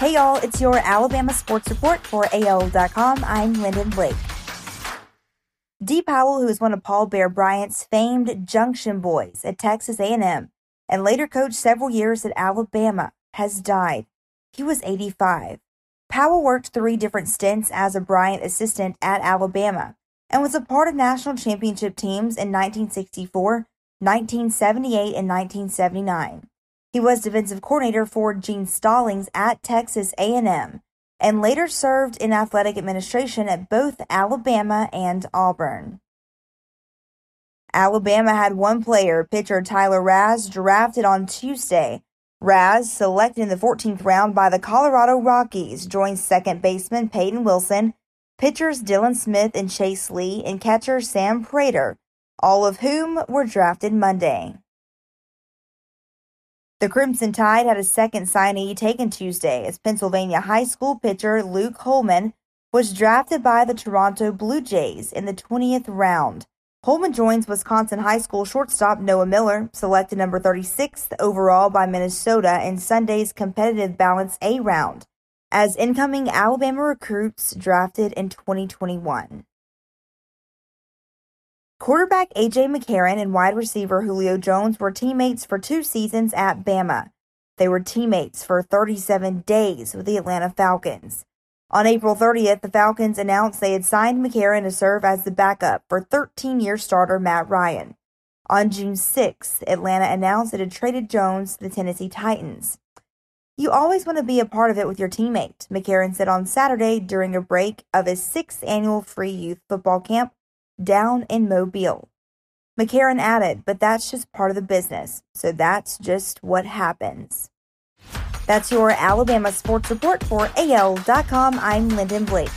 Hey y'all, it's your Alabama Sports Report for AL.com. I'm Lyndon Blake. Dee Powell, who is one of Paul Bear Bryant's famed Junction Boys at Texas A&M and later coached several years at Alabama, has died. He was 85. Powell worked three different stints as a Bryant assistant at Alabama and was a part of national championship teams in 1964, 1978, and 1979. He was defensive coordinator for Gene Stallings at Texas A&M and later served in athletic administration at both Alabama and Auburn. Alabama had one player, pitcher Tyler Ras, drafted on Tuesday. Ras, selected in the 14th round by the Colorado Rockies, joined second baseman Peyton Wilson, pitchers Dylan Smith and Chase Lee, and catcher Sam Praytor, all of whom were drafted Monday. The Crimson Tide had a second signee taken Tuesday as Pennsylvania high school pitcher Luke Holman was drafted by the Toronto Blue Jays in the 20th round. Holman joins Wisconsin high school shortstop Noah Miller, selected number 36th overall by Minnesota in Sunday's competitive balance A round, as incoming Alabama recruits drafted in 2021. Quarterback A.J. McCarron and wide receiver Julio Jones were teammates for two seasons at Bama. They were teammates for 37 days with the Atlanta Falcons. On April 30th, the Falcons announced they had signed McCarron to serve as the backup for 13 year starter Matt Ryan. On June 6th, Atlanta announced it had traded Jones to the Tennessee Titans. You always want to be a part of it with your teammate, McCarron said on Saturday during a break of his sixth annual free youth football camp down in Mobile. McCarron added, but that's just part of the business, so that's just what happens. That's your Alabama Sports Report for AL.com. I'm Lyndon Blake.